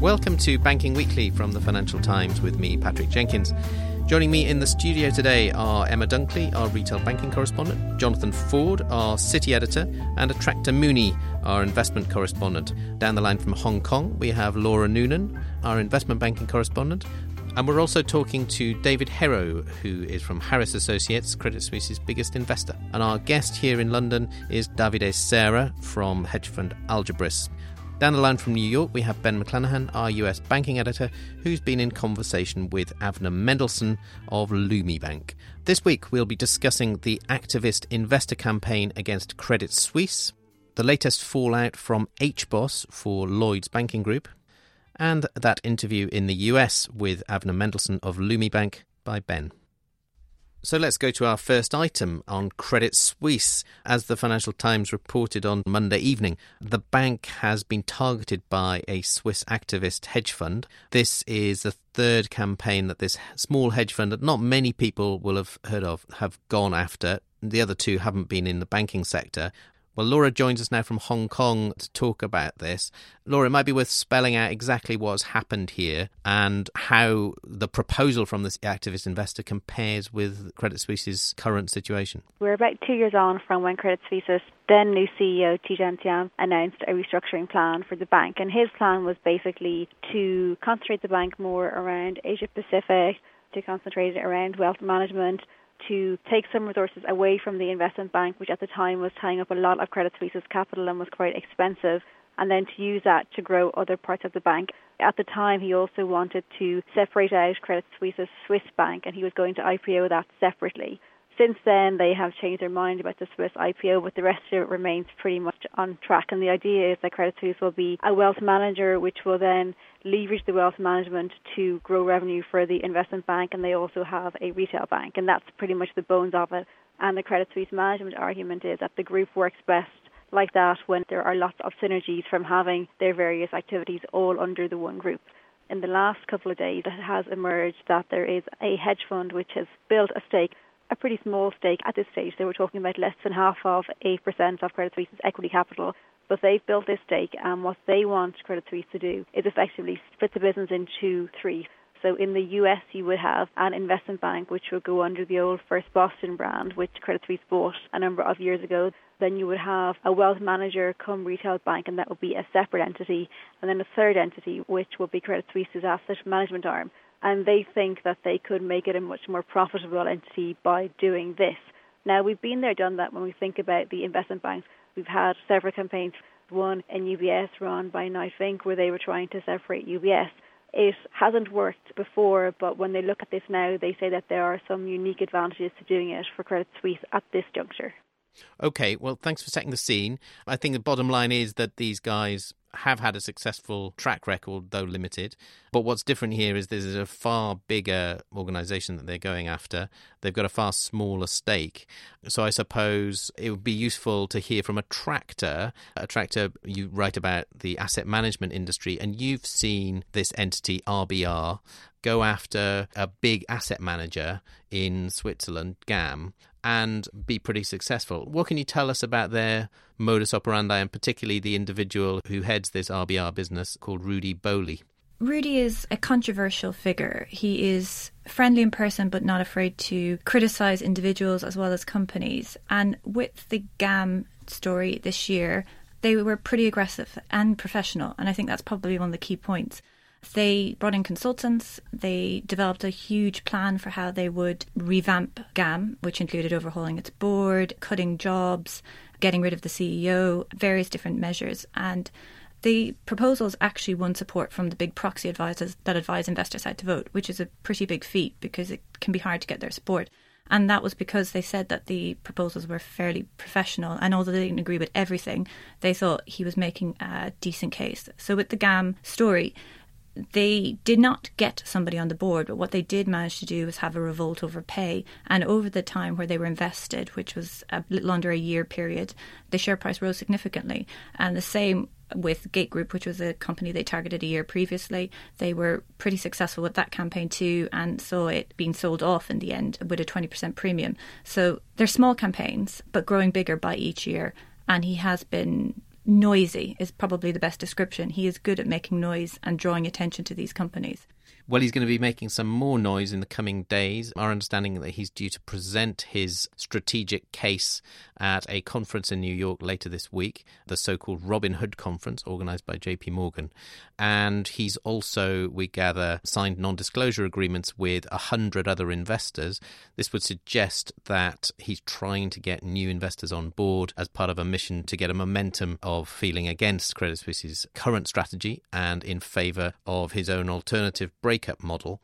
Welcome to Banking Weekly from the Financial Times with me, Patrick Jenkins. Joining me in the studio today are Emma Dunkley, our retail banking correspondent, Jonathan Ford, our city editor, and Attracta Mooney, our investment correspondent. Down the line from Hong Kong, we have Laura Noonan, our investment banking correspondent. And we're also talking to David Herro, who is from Harris Associates, Credit Suisse's biggest investor. And our guest here in London is Davide Serra from hedge fund Algebris. Down the line from New York, we have Ben McClanahan, our US banking editor, who's been in conversation with Avner Mendelson of Leumi Bank. This week, we'll be discussing the activist investor campaign against Credit Suisse, the latest fallout from HBOS for Lloyd's Banking Group, and that interview in the US with Avner Mendelson of Leumi Bank by Ben. So let's go to our first item on Credit Suisse. As the Financial Times reported on Monday evening, the bank has been targeted by a Swiss activist hedge fund. This is the third campaign that this small hedge fund that not many people will have heard of have gone after. The other two haven't been in the banking sector. Well, Laura joins us now from Hong Kong to talk about this. Laura, it might be worth spelling out exactly what's happened here and how the proposal from this activist investor compares with Credit Suisse's current situation. We're about two years on from when Credit Suisse's then new CEO Tidjane Thiam announced a restructuring plan for the bank, and his plan was basically to concentrate the bank more around Asia Pacific, to concentrate it around wealth management, to take some resources away from the investment bank, which at the time was tying up a lot of Credit Suisse's capital and was quite expensive, and then to use that to grow other parts of the bank. At the time, he also wanted to separate out Credit Suisse's Swiss bank, and he was going to IPO that separately. Since then, they have changed their mind about the Swiss IPO, but the rest of it remains pretty much on track. And the idea is that Credit Suisse will be a wealth manager, which will then leverage the wealth management to grow revenue for the investment bank, and they also have a retail bank, and that's pretty much the bones of it. And the Credit Suisse management argument is that the group works best like that when there are lots of synergies from having their various activities all under the one group in the last couple of days, it has emerged that there is a hedge fund which has built a stake a pretty small stake at this stage. They were talking about less than half of 8% of Credit Suisse's equity capital. But they've built this stake, and what they want Credit Suisse to do is effectively split the business into three. So in the US, you would have an investment bank which would go under the old First Boston brand, which Credit Suisse bought a number of years ago. Then you would have a wealth manager come retail bank, and that would be a separate entity. And then a third entity, which would be Credit Suisse's asset management arm and they think that they could make it a much more profitable entity by doing this. Now, we've been there, done that when we think about the investment banks. We've had several campaigns, one in UBS run by Knight Vinke, where they were trying to separate UBS. It hasn't worked before, but when they look at this now, they say that there are some unique advantages to doing it for Credit Suisse at this juncture. Okay, well, thanks for setting the scene. I think the bottom line is that these guys have had a successful track record, though limited. But what's different here is this is a far bigger organization that they're going after. They've got a far smaller stake. So I suppose it would be useful to hear from Attracta. A tractor, you write about the asset management industry, and you've seen this entity, RBR, go after a big asset manager in Switzerland, GAM, and be pretty successful. What can you tell us about their modus operandi and particularly the individual who heads this RBR business called Rudy Bohli? Rudy is a controversial figure. He is friendly in person but not afraid to criticize individuals as well as companies. And with the GAM story this year, they were pretty aggressive and professional. And I think that's probably one of the key points. They brought in consultants. They developed a huge plan for how they would revamp GAM, which included overhauling its board, cutting jobs, getting rid of the CEO, various different measures. And the proposals actually won support from the big proxy advisors that advise investors how to vote, which is a pretty big feat because it can be hard to get their support. And that was because they said that the proposals were fairly professional. And although they didn't agree with everything, they thought he was making a decent case. So with the GAM story, they did not get somebody on the board, but what they did manage to do was have a revolt over pay. And over the time where they were invested, which was a little under a year period, the share price rose significantly. And the same with Gate Group, which was a company they targeted a year previously. They were pretty successful with that campaign too and saw it being sold off in the end with a 20% premium. So they're small campaigns, but growing bigger by each year. And he has been noisy is probably the best description. He is good at making noise and drawing attention to these companies. Well, he's going to be making some more noise in the coming days. Our understanding that he's due to present his strategic case at a conference in New York later this week, the so-called Robin Hood conference organized by JP Morgan. And he's also, we gather, signed non-disclosure agreements with a hundred other investors. This would suggest that he's trying to get new investors on board as part of a mission to get a momentum of feeling against Credit Suisse's current strategy and in favor of his own alternative breakup model.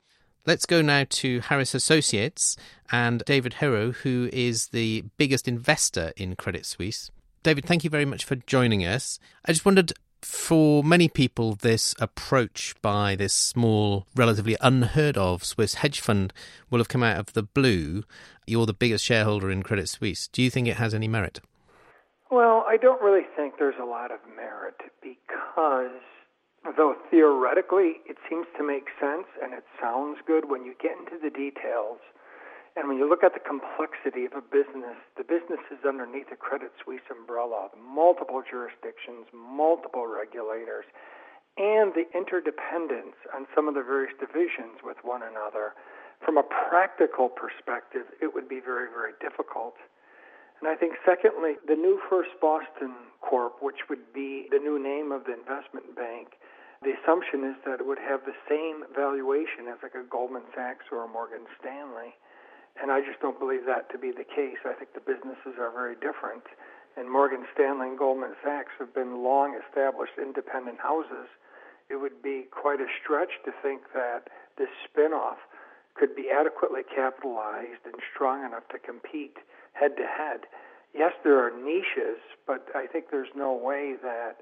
Let's go now to Harris Associates and David Herro, who is the biggest investor in Credit Suisse. David, thank you very much for joining us. I just wondered for many people, this approach by this small, relatively unheard of Swiss hedge fund will have come out of the blue. You're the biggest shareholder in Credit Suisse. Do you think it has any merit? Well, I don't really think there's a lot of merit because Though theoretically it seems to make sense and it sounds good when you get into the details and when you look at the complexity of a business, the business is underneath the Credit Suisse umbrella, multiple jurisdictions, multiple regulators, and the interdependence on some of the various divisions with one another. From a practical perspective, it would be very, very difficult. And I think, secondly, the new First Boston Corp, which would be the new name of the investment bank, the assumption is that it would have the same valuation as like a Goldman Sachs or a Morgan Stanley. And I just don't believe that to be the case. I think the businesses are very different. And Morgan Stanley and Goldman Sachs have been long established independent houses. It would be quite a stretch to think that this spinoff could be adequately capitalized and strong enough to compete head to head. Yes, there are niches, but I think there's no way that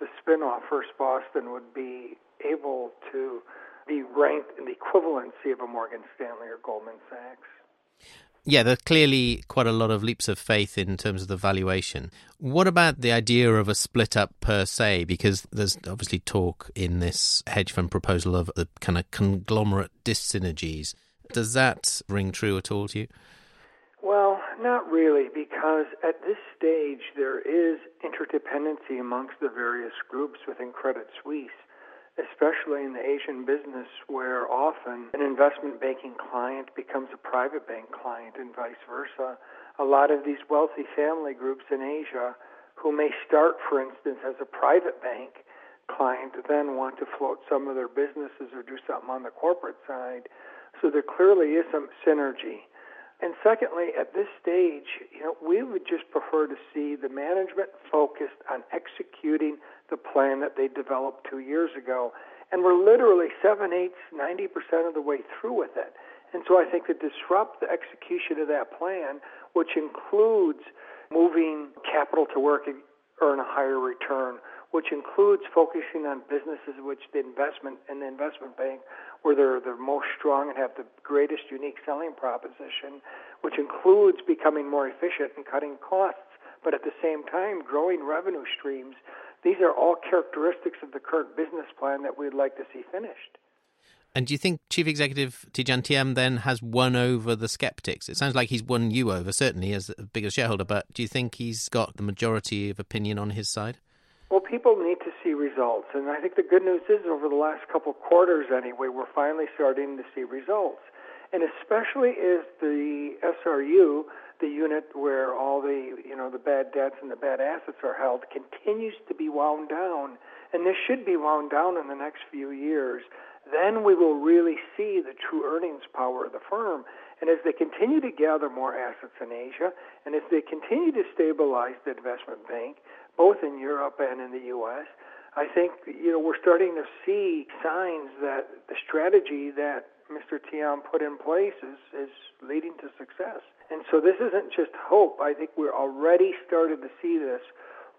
the spinoff First Boston would be able to be ranked in the equivalency of a Morgan Stanley or Goldman Sachs. Yeah, there's clearly quite a lot of leaps of faith in terms of the valuation. What about the idea of a split up per se? Because there's obviously talk in this hedge fund proposal of the kind of conglomerate dyssynergies. Does that ring true at all to you? Well, not really, because at this stage there is interdependency amongst the various groups within Credit Suisse, especially in the Asian business where often an investment banking client becomes a private bank client and vice versa. A lot of these wealthy family groups in Asia who may start, for instance, as a private bank client, then want to float some of their businesses or do something on the corporate side. So there clearly is some synergy. And secondly, at this stage, you know, we would just prefer to see the management focused on executing the plan that they developed two years ago. And we're literally seven eighths, 90% of the way through with it. And so I think to disrupt the execution of that plan, which includes moving capital to work and earn a higher return, which includes focusing on businesses which the investment and the investment bank where they're the most strong and have the greatest unique selling proposition, which includes becoming more efficient and cutting costs, but at the same time growing revenue streams. These are all characteristics of the current business plan that we'd like to see finished. And do you think Chief Executive Tidjane Thiam then has won over the skeptics? It sounds like he's won you over, certainly as the biggest shareholder, but do you think he's got the majority of opinion on his side? People need to see results, and I think the good news is over the last couple quarters anyway, we're finally starting to see results. And especially as the SRU, the unit where all the you know the bad debts and the bad assets are held, continues to be wound down, and this should be wound down in the next few years. Then we will really see the true earnings power of the firm. And as they continue to gather more assets in Asia, and as they continue to stabilize the investment bank, both in Europe and in the U.S. I think you know we're starting to see signs that the strategy that Mr. Thiam put in place is, is leading to success. And so this isn't just hope. I think we're already started to see this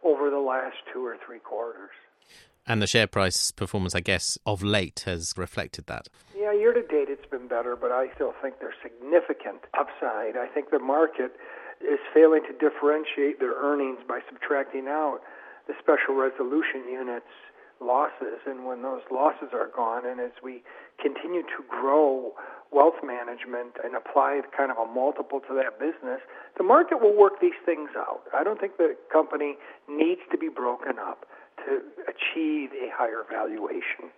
over the last two or three quarters. And the share price performance, I guess, of late has reflected that. Yeah, year to date it's been better, but I still think there's significant upside. I think the market is failing to differentiate their earnings by subtracting out the special resolution units losses and when those losses are gone and as we continue to grow wealth management and apply kind of a multiple to that business, the market will work these things out. I don't think the company needs to be broken up to achieve a higher valuation.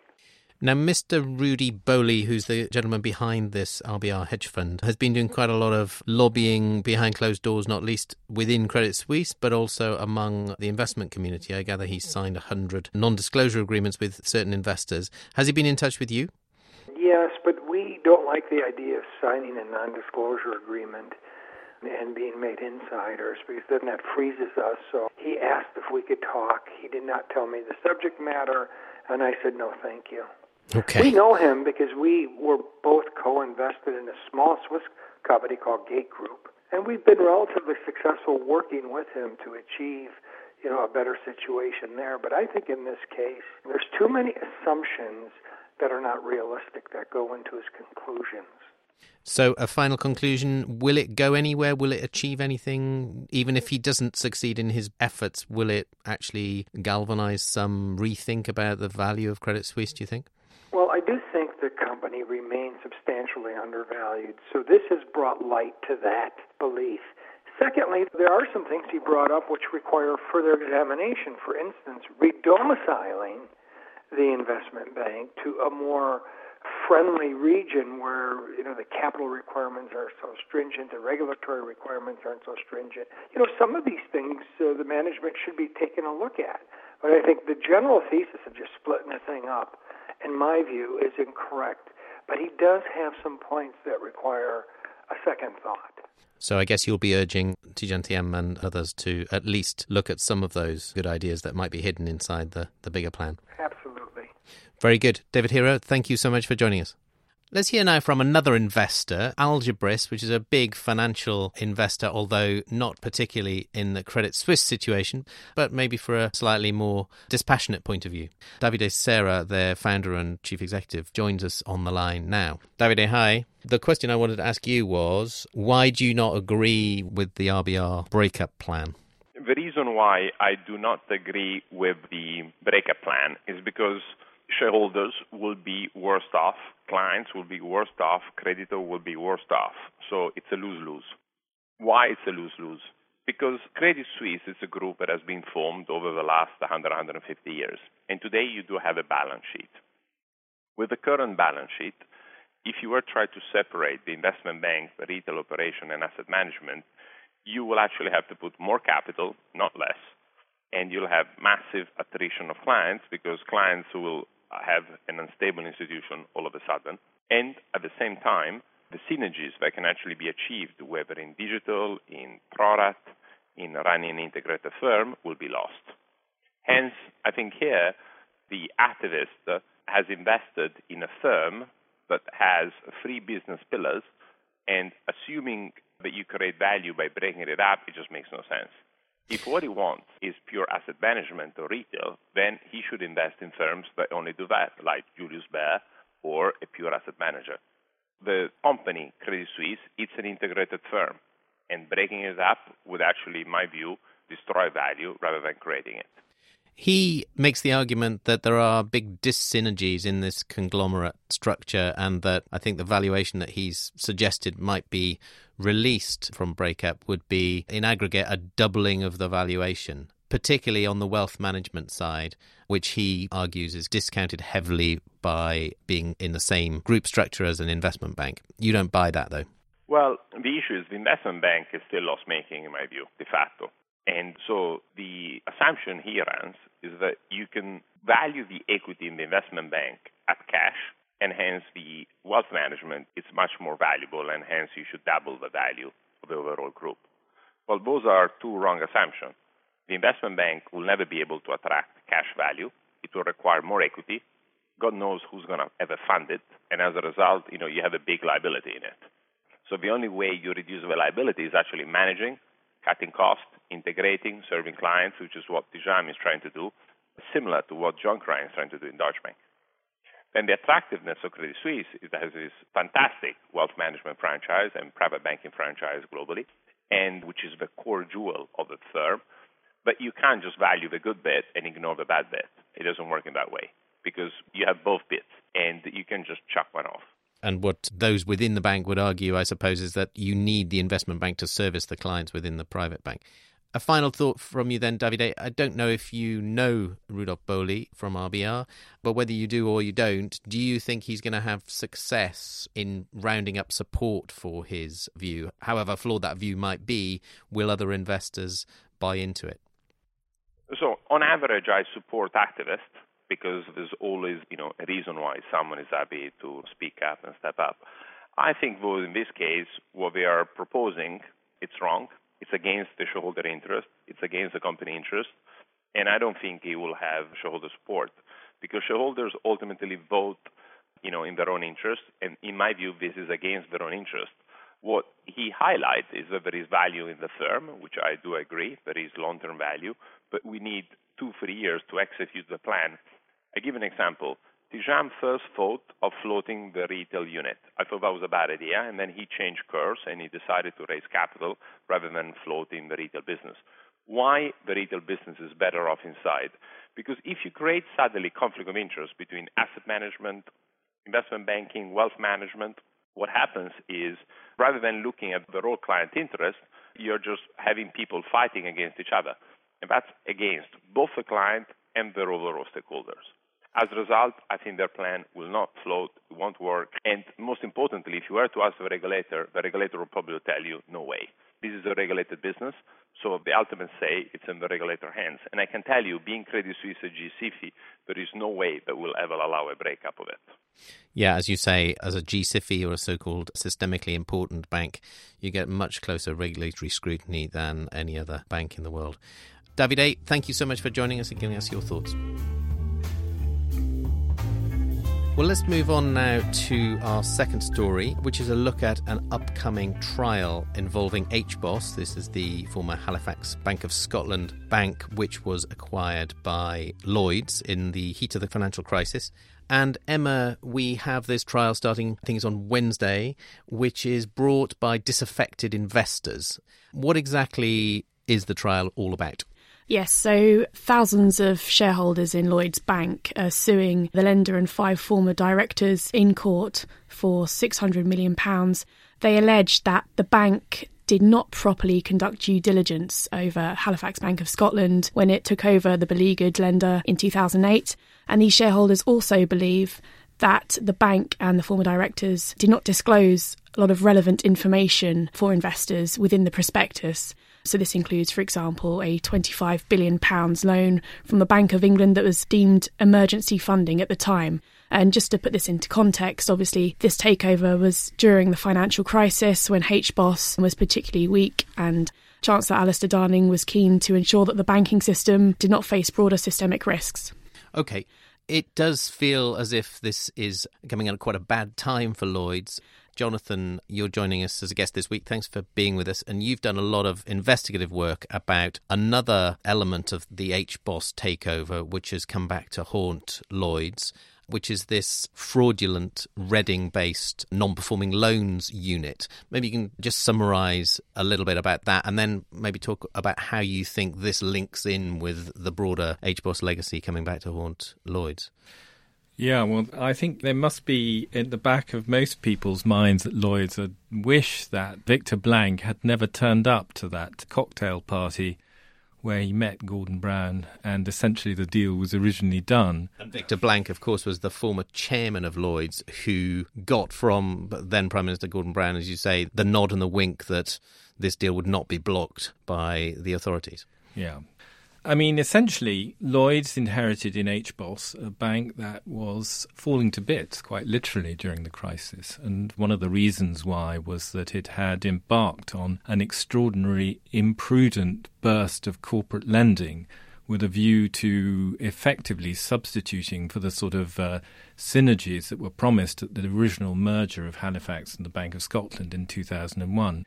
Now, Mr. Rudy Bohli, who's the gentleman behind this RBR hedge fund, has been doing quite a lot of lobbying behind closed doors, not least within Credit Suisse, but also among the investment community. I gather he's signed 100 non disclosure agreements with certain investors. Has he been in touch with you? Yes, but we don't like the idea of signing a non disclosure agreement and being made insiders because then that freezes us. So he asked if we could talk. He did not tell me the subject matter, and I said, no, thank you. Okay. We know him because we were both co-invested in a small Swiss company called Gate Group, and we've been relatively successful working with him to achieve, you know, a better situation there. But I think in this case, there's too many assumptions that are not realistic that go into his conclusions. So, a final conclusion will it go anywhere? Will it achieve anything? Even if he doesn't succeed in his efforts, will it actually galvanize some rethink about the value of Credit Suisse, do you think? I do think the company remains substantially undervalued. So this has brought light to that belief. Secondly, there are some things he brought up which require further examination. For instance, redomiciling the investment bank to a more friendly region where you know the capital requirements are so stringent, the regulatory requirements aren't so stringent. You know, some of these things uh, the management should be taking a look at. But I think the general thesis of just splitting the thing up in my view, is incorrect. But he does have some points that require a second thought. So I guess you'll be urging Thiam and others to at least look at some of those good ideas that might be hidden inside the, the bigger plan. Absolutely. Very good. David Herro, thank you so much for joining us. Let's hear now from another investor, Algebris, which is a big financial investor, although not particularly in the Credit Suisse situation, but maybe for a slightly more dispassionate point of view. Davide Serra, their founder and chief executive, joins us on the line now. Davide, hi. The question I wanted to ask you was why do you not agree with the RBR breakup plan? The reason why I do not agree with the breakup plan is because shareholders will be worse off, clients will be worse off, creditor will be worse off. So it's a lose-lose. Why it's a lose-lose? Because Credit Suisse is a group that has been formed over the last 100, 150 years. And today you do have a balance sheet. With the current balance sheet, if you were to try to separate the investment bank, the retail operation, and asset management, you will actually have to put more capital, not less, and you'll have massive attrition of clients because clients will Uh, have an unstable institution all of a sudden. And at the same time, the synergies that can actually be achieved, whether in digital, in product, in running an integrated firm, will be lost. Hence, I think here the activist has invested in a firm that has three business pillars, and assuming that you create value by breaking it up, it just makes no sense. If what he wants is pure asset management or retail, then he should invest in firms that only do that, like Julius Baer or a pure asset manager. The company, Credit Suisse, it's an integrated firm, and breaking it up would actually, in my view, destroy value rather than creating it. He makes the argument that there are big dyssynergies in this conglomerate structure, and that I think the valuation that he's suggested might be released from breakup would be, in aggregate, a doubling of the valuation, particularly on the wealth management side, which he argues is discounted heavily by being in the same group structure as an investment bank. You don't buy that, though. Well, the issue is the investment bank is still loss making, in my view, de facto. And so the assumption here runs is that you can value the equity in the investment bank at cash, and hence the wealth management is much more valuable, and hence you should double the value of the overall group. Well, those are two wrong assumptions. The investment bank will never be able to attract cash value. It will require more equity, God knows who's going to ever fund it, and as a result, you know, you have a big liability in it. So the only way you reduce the liability is actually managing, cutting costs, integrating, serving clients, which is what Thiam is trying to do, similar to what John Cryan is trying to do in Deutsche Bank. And the attractiveness of Credit Suisse is that it has this fantastic wealth management franchise and private banking franchise globally, and which is the core jewel of the firm. But you can't just value the good bit and ignore the bad bit. It doesn't work in that way because you have both bits and you can just chuck one off. And what those within the bank would argue, I suppose, is that you need the investment bank to service the clients within the private bank. A final thought from you then, Davide. I don't know if you know Rudolf Bohli from RBR, but whether you do or you don't, do you think he's going to have success in rounding up support for his view? However flawed that view might be, will other investors buy into it? So, on average, I support activists because there's always, you know, a reason why someone is happy to speak up and step up. I think, though, in this case, what they are proposing, it's wrong. It's against the shareholder interest. It's against the company interest. And I don't think he will have shareholder support because shareholders ultimately vote, you know, in their own interest. And in my view, this is against their own interest. What he highlights is that there is value in the firm, which I do agree. There is long-term value, but we need two, three years to execute the plan I give an example. Thiam first thought of floating the retail unit. I thought that was a bad idea, and then he changed course and he decided to raise capital rather than floating the retail business. Why the retail business is better off inside? Because if you create suddenly conflict of interest between asset management, investment banking, wealth management, what happens is rather than looking at the raw client interest, you're just having people fighting against each other. And that's against both the client and the overall stakeholders. As a result, I think their plan will not float, won't work. And most importantly, if you were to ask the regulator, the regulator will probably tell you, no way. This is a regulated business, so the ultimate say it's in the regulator hands. And I can tell you, being Credit Suisse a G-SIFI, there is no way that will ever allow a breakup of it. Yeah, as you say, as a G-SIFI or a so-called systemically important bank, you get much closer regulatory scrutiny than any other bank in the world. Davide, thank you so much for joining us and giving us your thoughts. Well, let's move on now to our second story, which is a look at an upcoming trial involving HBOS. This is the former Halifax Bank of Scotland bank, which was acquired by Lloyds in the heat of the financial crisis. And Emma, we have this trial starting things on Wednesday, which is brought by disaffected investors. What exactly is the trial all about? Yes, so thousands of shareholders in Lloyds Bank are suing the lender and five former directors in court for £600 million. They allege that the bank did not properly conduct due diligence over Halifax Bank of Scotland when it took over the beleaguered lender in 2008. And these shareholders also believe that the bank and the former directors did not disclose a lot of relevant information for investors within the prospectus. So this includes, for example, a £25 billion loan from the Bank of England that was deemed emergency funding at the time. And just to put this into context, obviously, this takeover was during the financial crisis when HBOS was particularly weak and Chancellor Alistair Darling was keen to ensure that the banking system did not face broader systemic risks. Okay. It does feel as if this is coming at quite a bad time for Lloyds. Jonathan, you're joining us as a guest this week. Thanks for being with us. And you've done a lot of investigative work about another element of the HBOS takeover, which has come back to haunt Lloyds, which is this fraudulent Reading based non performing loans unit. Maybe you can just summarise a little bit about that and then maybe talk about how you think this links in with the broader HBOS legacy coming back to haunt Lloyds. Yeah, well, I think there must be in the back of most people's minds at Lloyd's a wish that Victor Blank had never turned up to that cocktail party where he met Gordon Brown, and essentially the deal was originally done. And Victor Blank, of course, was the former chairman of Lloyd's who got from then Prime Minister Gordon Brown, as you say, the nod and the wink that this deal would not be blocked by the authorities. Yeah. I mean, essentially, Lloyd's inherited in HBOS a bank that was falling to bits, quite literally, during the crisis. And one of the reasons why was that it had embarked on an extraordinary, imprudent burst of corporate lending, with a view to effectively substituting for the sort of uh, synergies that were promised at the original merger of Halifax and the Bank of Scotland in 2001.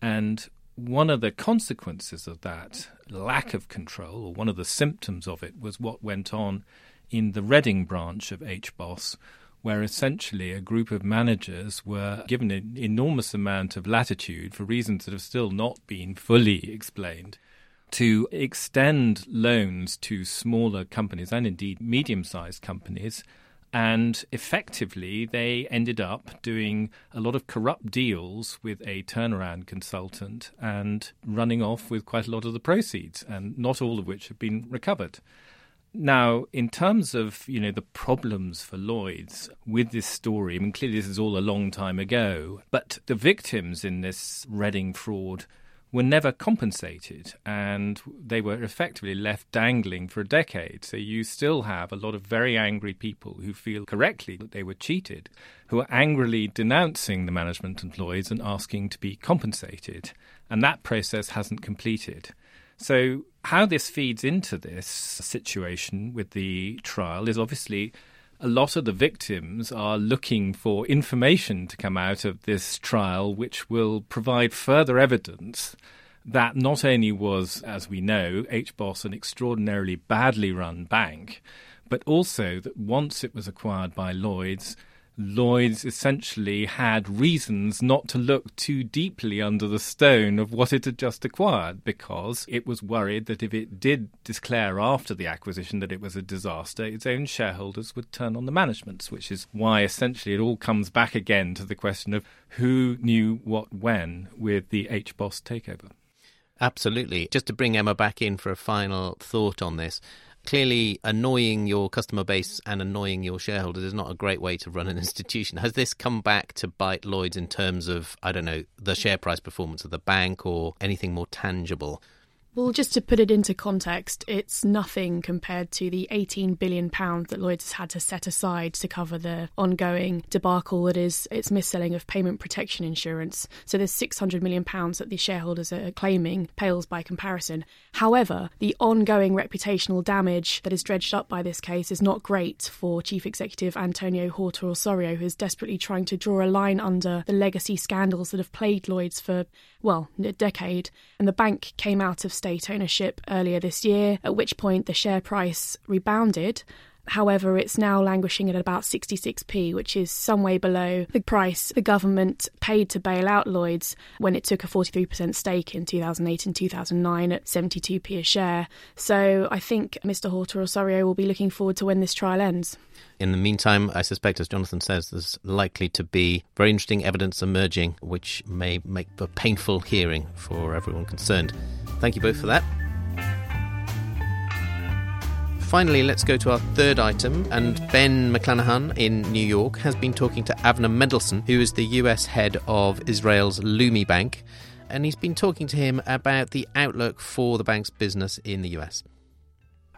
And one of the consequences of that lack of control, or one of the symptoms of it, was what went on in the Reading branch of HBOS, where essentially a group of managers were given an enormous amount of latitude for reasons that have still not been fully explained to extend loans to smaller companies and indeed medium sized companies and effectively, they ended up doing a lot of corrupt deals with a turnaround consultant and running off with quite a lot of the proceeds, and not all of which have been recovered. Now, in terms of you know the problems for Lloyd's with this story, I mean clearly this is all a long time ago, but the victims in this Reading fraud were never compensated and they were effectively left dangling for a decade. So you still have a lot of very angry people who feel correctly that they were cheated, who are angrily denouncing the management employees and asking to be compensated. And that process hasn't completed. So, how this feeds into this situation with the trial is obviously a lot of the victims are looking for information to come out of this trial which will provide further evidence that not only was, as we know, HBOS an extraordinarily badly run bank, but also that once it was acquired by Lloyds, Lloyds essentially had reasons not to look too deeply under the stone of what it had just acquired because it was worried that if it did declare after the acquisition that it was a disaster, its own shareholders would turn on the managements, which is why essentially it all comes back again to the question of who knew what when with the HBOS takeover. Absolutely. Just to bring Emma back in for a final thought on this, clearly annoying your customer base and annoying your shareholders is not a great way to run an institution. Has this come back to bite Lloyd's in terms of, I don't know, the share price performance of the bank or anything more tangible? Well, just to put it into context, it's nothing compared to the £18 billion that Lloyds has had to set aside to cover the ongoing debacle that is its mis-selling of payment protection insurance. So there's £600 million that the shareholders are claiming pales by comparison. However, the ongoing reputational damage that is dredged up by this case is not great for Chief Executive Antonio Horta Osorio, who is desperately trying to draw a line under the legacy scandals that have plagued Lloyds for, well, a decade. And the bank came out of state ownership earlier this year, at which point the share price rebounded. However, it's now languishing at about 66p, which is some way below the price the government paid to bail out Lloyds when it took a 43% stake in 2008 and 2009 at 72p a share. So I think Mr. Horta Osorio will be looking forward to when this trial ends. In the meantime, I suspect, as Jonathan says, there's likely to be very interesting evidence emerging, which may make a painful hearing for everyone concerned. Thank you both for that. Finally, let's go to our third item. And Ben McClanahan in New York has been talking to Avner Mendelson, who is the US head of Israel's Leumi Bank. And he's been talking to him about the outlook for the bank's business in the US.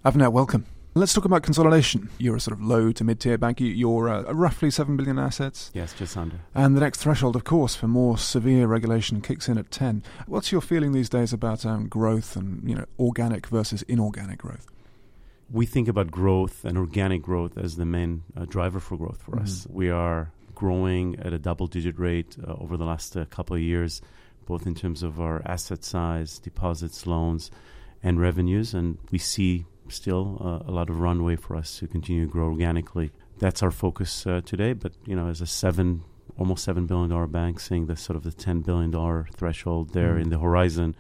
Avner, welcome. Let's talk about consolidation. You're a sort of low to mid tier bank. You're uh, roughly 7 billion assets. Yes, just under. And the next threshold, of course, for more severe regulation kicks in at 10. What's your feeling these days about um, growth and you know organic versus inorganic growth? We think about growth and organic growth as the main uh, driver for growth for mm-hmm. us. We are growing at a double digit rate uh, over the last uh, couple of years, both in terms of our asset size, deposits, loans, and revenues. And we see still uh, a lot of runway for us to continue to grow organically. That's our focus uh, today. But you know, as a seven, almost seven billion dollar bank, seeing the sort of the ten billion dollar threshold there mm. in the horizon.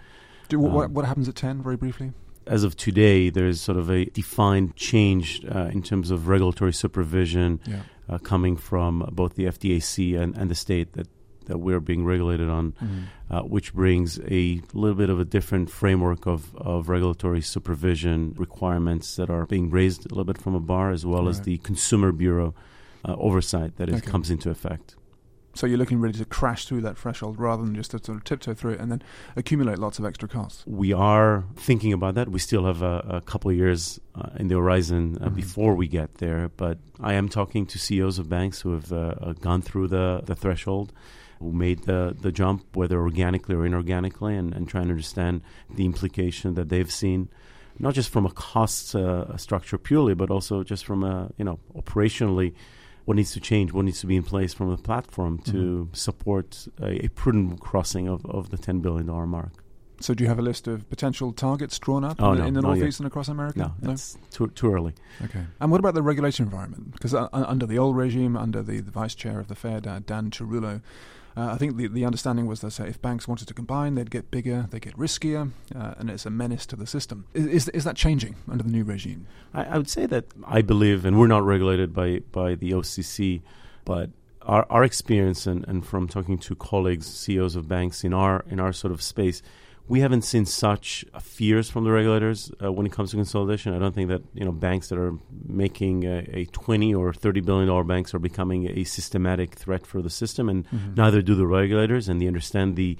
Do, um, what, what happens at ten? Very briefly as of today, there is sort of a defined change uh, in terms of regulatory supervision yeah. uh, coming from both the FDIC and, and the state that that we're being regulated on, mm-hmm. uh, which brings a little bit of a different framework of, of regulatory supervision requirements that are being raised a little bit from a bar, as well right. as the Consumer Bureau uh, oversight that okay. comes into effect. So you're looking really to crash through that threshold rather than just to sort of tiptoe through it and then accumulate lots of extra costs. We are thinking about that. We still have a, a couple of years uh, in the horizon uh, mm-hmm. before we get there. But I am talking to CEOs of banks who have uh, uh, gone through the, the threshold who made the, the jump, whether organically or inorganically, and, and trying to understand the implication that they've seen. not just from a cost uh, structure purely, but also just from a you know operationally what needs to change, what needs to be in place from the platform to mm-hmm. support a, a, prudent crossing of, of the $10 billion mark. So, do you have a list of potential targets drawn up oh, in, no, in, the Northeast and across America? No, no? too, too early. Okay. And what about the regulation environment? Because uh, under the old regime, under the, the vice chair of the Fed, uh, Dan Tarullo, uh, I think the, the understanding was that if banks wanted to combine, they'd get bigger, they get riskier, uh, and it's a menace to the system. Is, is, is that changing under the new regime? I, I, would say that I believe, and we're not regulated by, by the OCC, but our, our experience and, and from talking to colleagues, CEOs of banks in our in our sort of space, we haven't seen such fears from the regulators uh, when it comes to consolidation. I don't think that you know banks that are making a, a twenty or thirty billion dollar banks are becoming a systematic threat for the system, and mm-hmm. neither do the regulators, and they understand the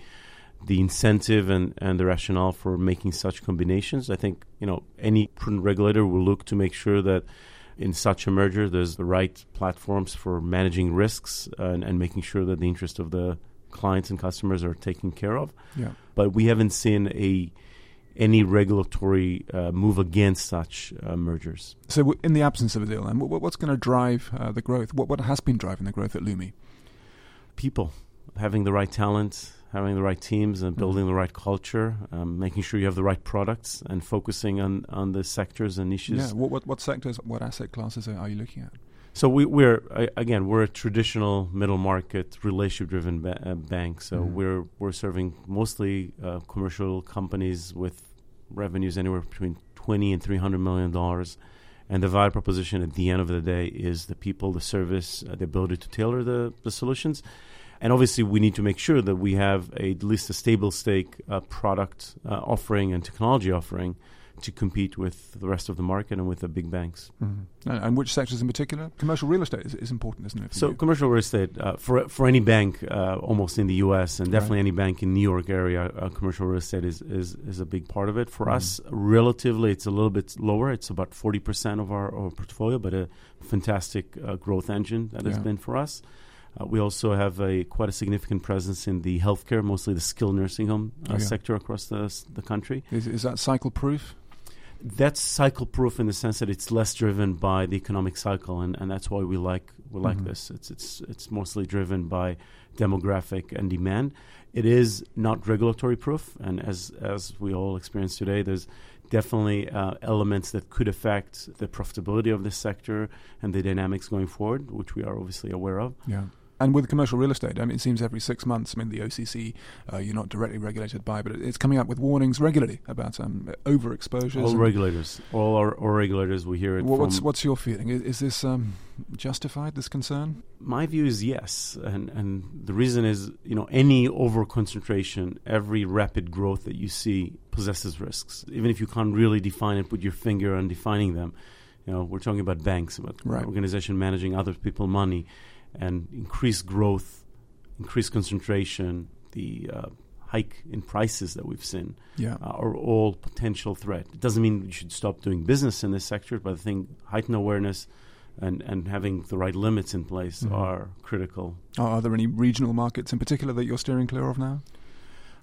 the incentive and, and the rationale for making such combinations. I think you know any prudent regulator will look to make sure that in such a merger there's the right platforms for managing risks and, and making sure that the interest of the clients and customers are taken care of. Yeah. But we haven't seen a any regulatory uh, move against such uh, mergers. So, w- in the absence of a deal, then, w- what's going to drive uh, the growth? What, what has been driving the growth at Leumi? People having the right talent, having the right teams, and building mm-hmm. the right culture, um, making sure you have the right products, and focusing on, on the sectors and niches. Yeah. What, what, what sectors, what asset classes are you looking at? So we, we're again we're a traditional middle market relationship driven ba- uh, bank. So mm we're we're serving mostly uh, commercial companies with revenues anywhere between twenty and three hundred million dollars. And the value proposition at the end of the day is the people, the service, uh, the ability to tailor the, the solutions. And obviously, we need to make sure that we have a, at least a stable stake uh, product uh, offering and technology offering to compete with the rest of the market and with the big banks. Mm-hmm. And, and, which sectors in particular? Commercial real estate is, is important, isn't it? So, commercial real estate uh, for for any bank, uh, almost in the U.S. and definitely right. any bank in New York area, uh, commercial real estate is, is is a big part of it. For mm-hmm. us, relatively, it's a little bit lower. It's about forty percent of our, our, portfolio, but a fantastic uh, growth engine that yeah. has been for us. Uh, we also have a quite a significant presence in the healthcare, mostly the skilled nursing home uh, oh, yeah. sector across the the country. Is, is that cycle proof? That's cycle proof in the sense that it's less driven by the economic cycle, and, and that's why we like we like mm-hmm. this. It's it's it's mostly driven by demographic and demand. It is not regulatory proof, and as as we all experience today, there's definitely uh, elements that could affect the profitability of this sector and the dynamics going forward, which we are obviously aware of. Yeah. And with commercial real estate, I mean, it seems every six months, I mean, the OCC, uh, you're not directly regulated by, but it's coming up with warnings regularly about um, overexposures. All regulators, all our, regulators, we hear it. What's, what's your feeling? Is, is this um, justified, this concern? My view is yes. And, and the reason is, you know, any over concentration, every rapid growth that you see possesses risks. Even if you can't really define it, put your finger on defining them. You know, we're talking about banks, about right. organization managing other people's money and increased growth, increased concentration, the uh, hike in prices that we've seen yeah. uh, are all potential threat. It doesn't mean we should stop doing business in this sector, but I think heightened awareness and, and having the right limits in place mm-hmm. are critical. Are, are, there any regional markets in particular that you're steering clear of now?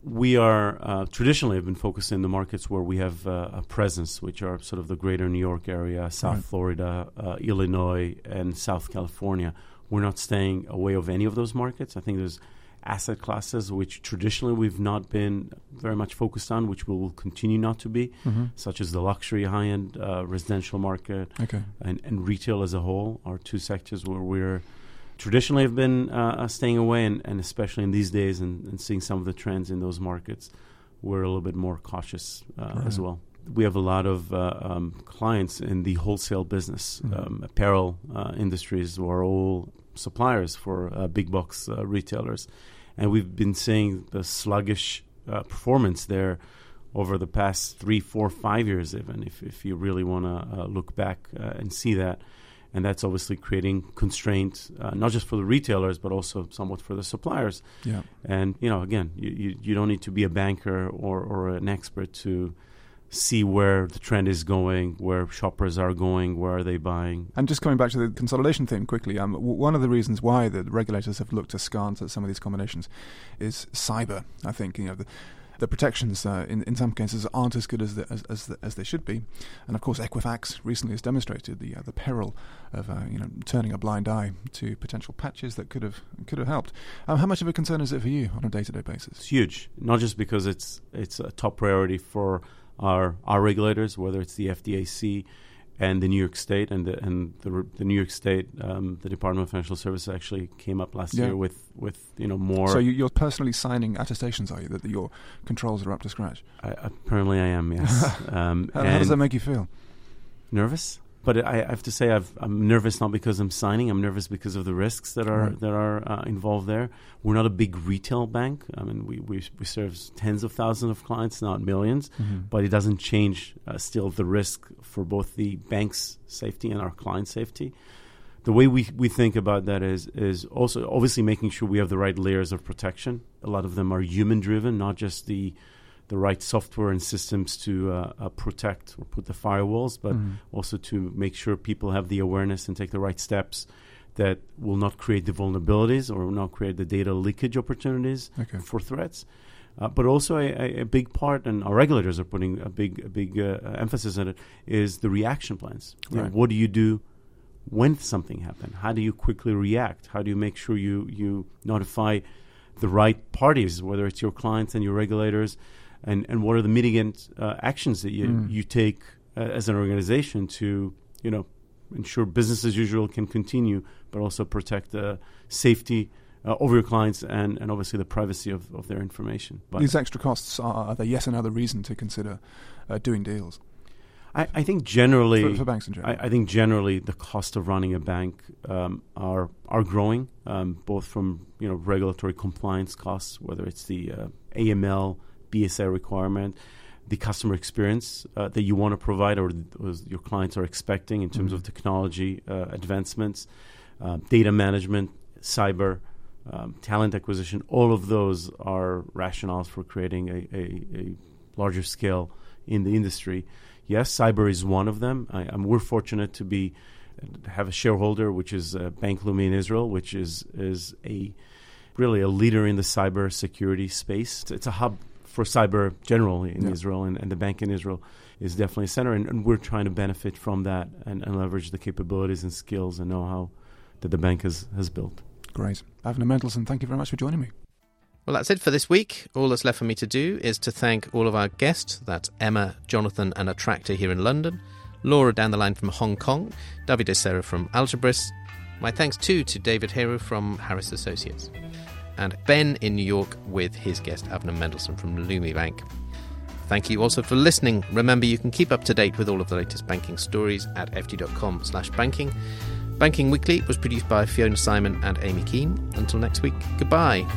We are uh, traditionally have been focused in the markets where we have uh, a presence, which are sort of the greater New York area, South right. Florida, uh, Illinois, and South California we're not staying away of any of those markets. I think there's asset classes which traditionally we've not been very much focused on, which we will continue not to be, mm-hmm. such as the luxury high end uh, residential market okay. and, and retail as a whole are two sectors where we're traditionally have been uh, uh, staying away, and, and, especially in these days and, and, seeing some of the trends in those markets, we're a little bit more cautious uh, right. as well we have a lot of uh, um, clients in the wholesale business, mm-hmm. um, apparel uh, industries, who are all suppliers for uh, big box uh, retailers, and we've been seeing the sluggish uh, performance there over the past three, four, five years, even if if you really want to uh, look back uh, and see that. And that's obviously creating constraint, uh, not just for the retailers, but also somewhat for the suppliers. Yeah. And you know, again, you, you, you don't need to be a banker or, or an expert to see where the trend is going, where shoppers are going, where are they buying. And just coming back to the consolidation theme quickly, um, w- one of the reasons why the regulators have looked askance at some of these combinations is cyber. I think you know the, the protections uh, in in some cases aren't as good as the, as as, the, as, they should be, and of course Equifax recently has demonstrated the uh, the peril of uh, you know turning a blind eye to potential patches that could have could have helped. Um, how much of a concern is it for you on a day to day basis? It's huge, not just because it's it's a top priority for our our regulators, whether it's the FDIC and the New York State and the and the, the New York State, um, the Department of Financial Services actually came up last yeah. year with with you know more. So you, are personally signing attestations, are you, that, that your controls are up to scratch? I, apparently, I am. Yes. um, how, how does that make you feel? Nervous. But I, I have to say, i am nervous not because I'm signing. I'm nervous because of the risks that are right. that are uh, involved there. We're not a big retail bank. I mean, we we, we serve tens of thousands of clients, not 1000000s mm-hmm. But it doesn't change uh, still the risk for both the bank's safety and our client safety. The way we, we think about that is is also obviously making sure we have the right layers of protection. A lot of them are human driven, not just the the right software and systems to uh, uh, protect or put the firewalls, but mm. also to make sure people have the awareness and take the right steps that will not create the vulnerabilities or will not create the data leakage opportunities okay. for threats. Uh, but also a, a, big part, and our regulators are putting a big, a big uh, emphasis on it, is the reaction plans. Right. What do you do when something happens? How do you quickly react? How do you make sure you, you notify the right parties, whether it's your clients and your regulators, and and what are the mitigant uh, actions that you mm. you take uh, as an organization to you know ensure business as usual can continue, but also protect the safety uh, of your clients and, and obviously the privacy of, of their information. But These extra costs are, are they yet another reason to consider uh, doing deals? I, I, think generally for, for banks in general. I, I, think generally the cost of running a bank um, are are growing, um, both from you know regulatory compliance costs, whether it's the uh, AML BSA requirement, the customer experience uh, that you want to provide or, your clients are expecting in terms mm-hmm. of technology uh, advancements, uh, data management, cyber, um, talent acquisition. All of those are rationales for creating a, a, a, larger scale in the industry. Yes, cyber is one of them. I, we're fortunate to be have a shareholder, which is uh, Bank Leumi in Israel, which is is a really a leader in the cyber security space. It's a hub for cyber generally in yeah. Israel, and, and, the bank in Israel is definitely a center, and, and we're trying to benefit from that and, and, leverage the capabilities and skills and know-how that the bank has, has built. Great. Avner Mendelson, thank you very much for joining me. Well, that's it for this week. All that's left for me to do is to thank all of our guests. That's Emma, Jonathan, and Attracta here in London, Laura down the line from Hong Kong, Davide Serra from Algebris. My thanks too to David Herro from Harris Associates and Ben in New York with his guest Avner Mendelson from Leumi Bank. Thank you also for listening. Remember, you can keep up to date with all of the latest banking stories at ft.com slash banking. Banking Weekly was produced by Fiona Simon and Amy Keane. Until next week, goodbye.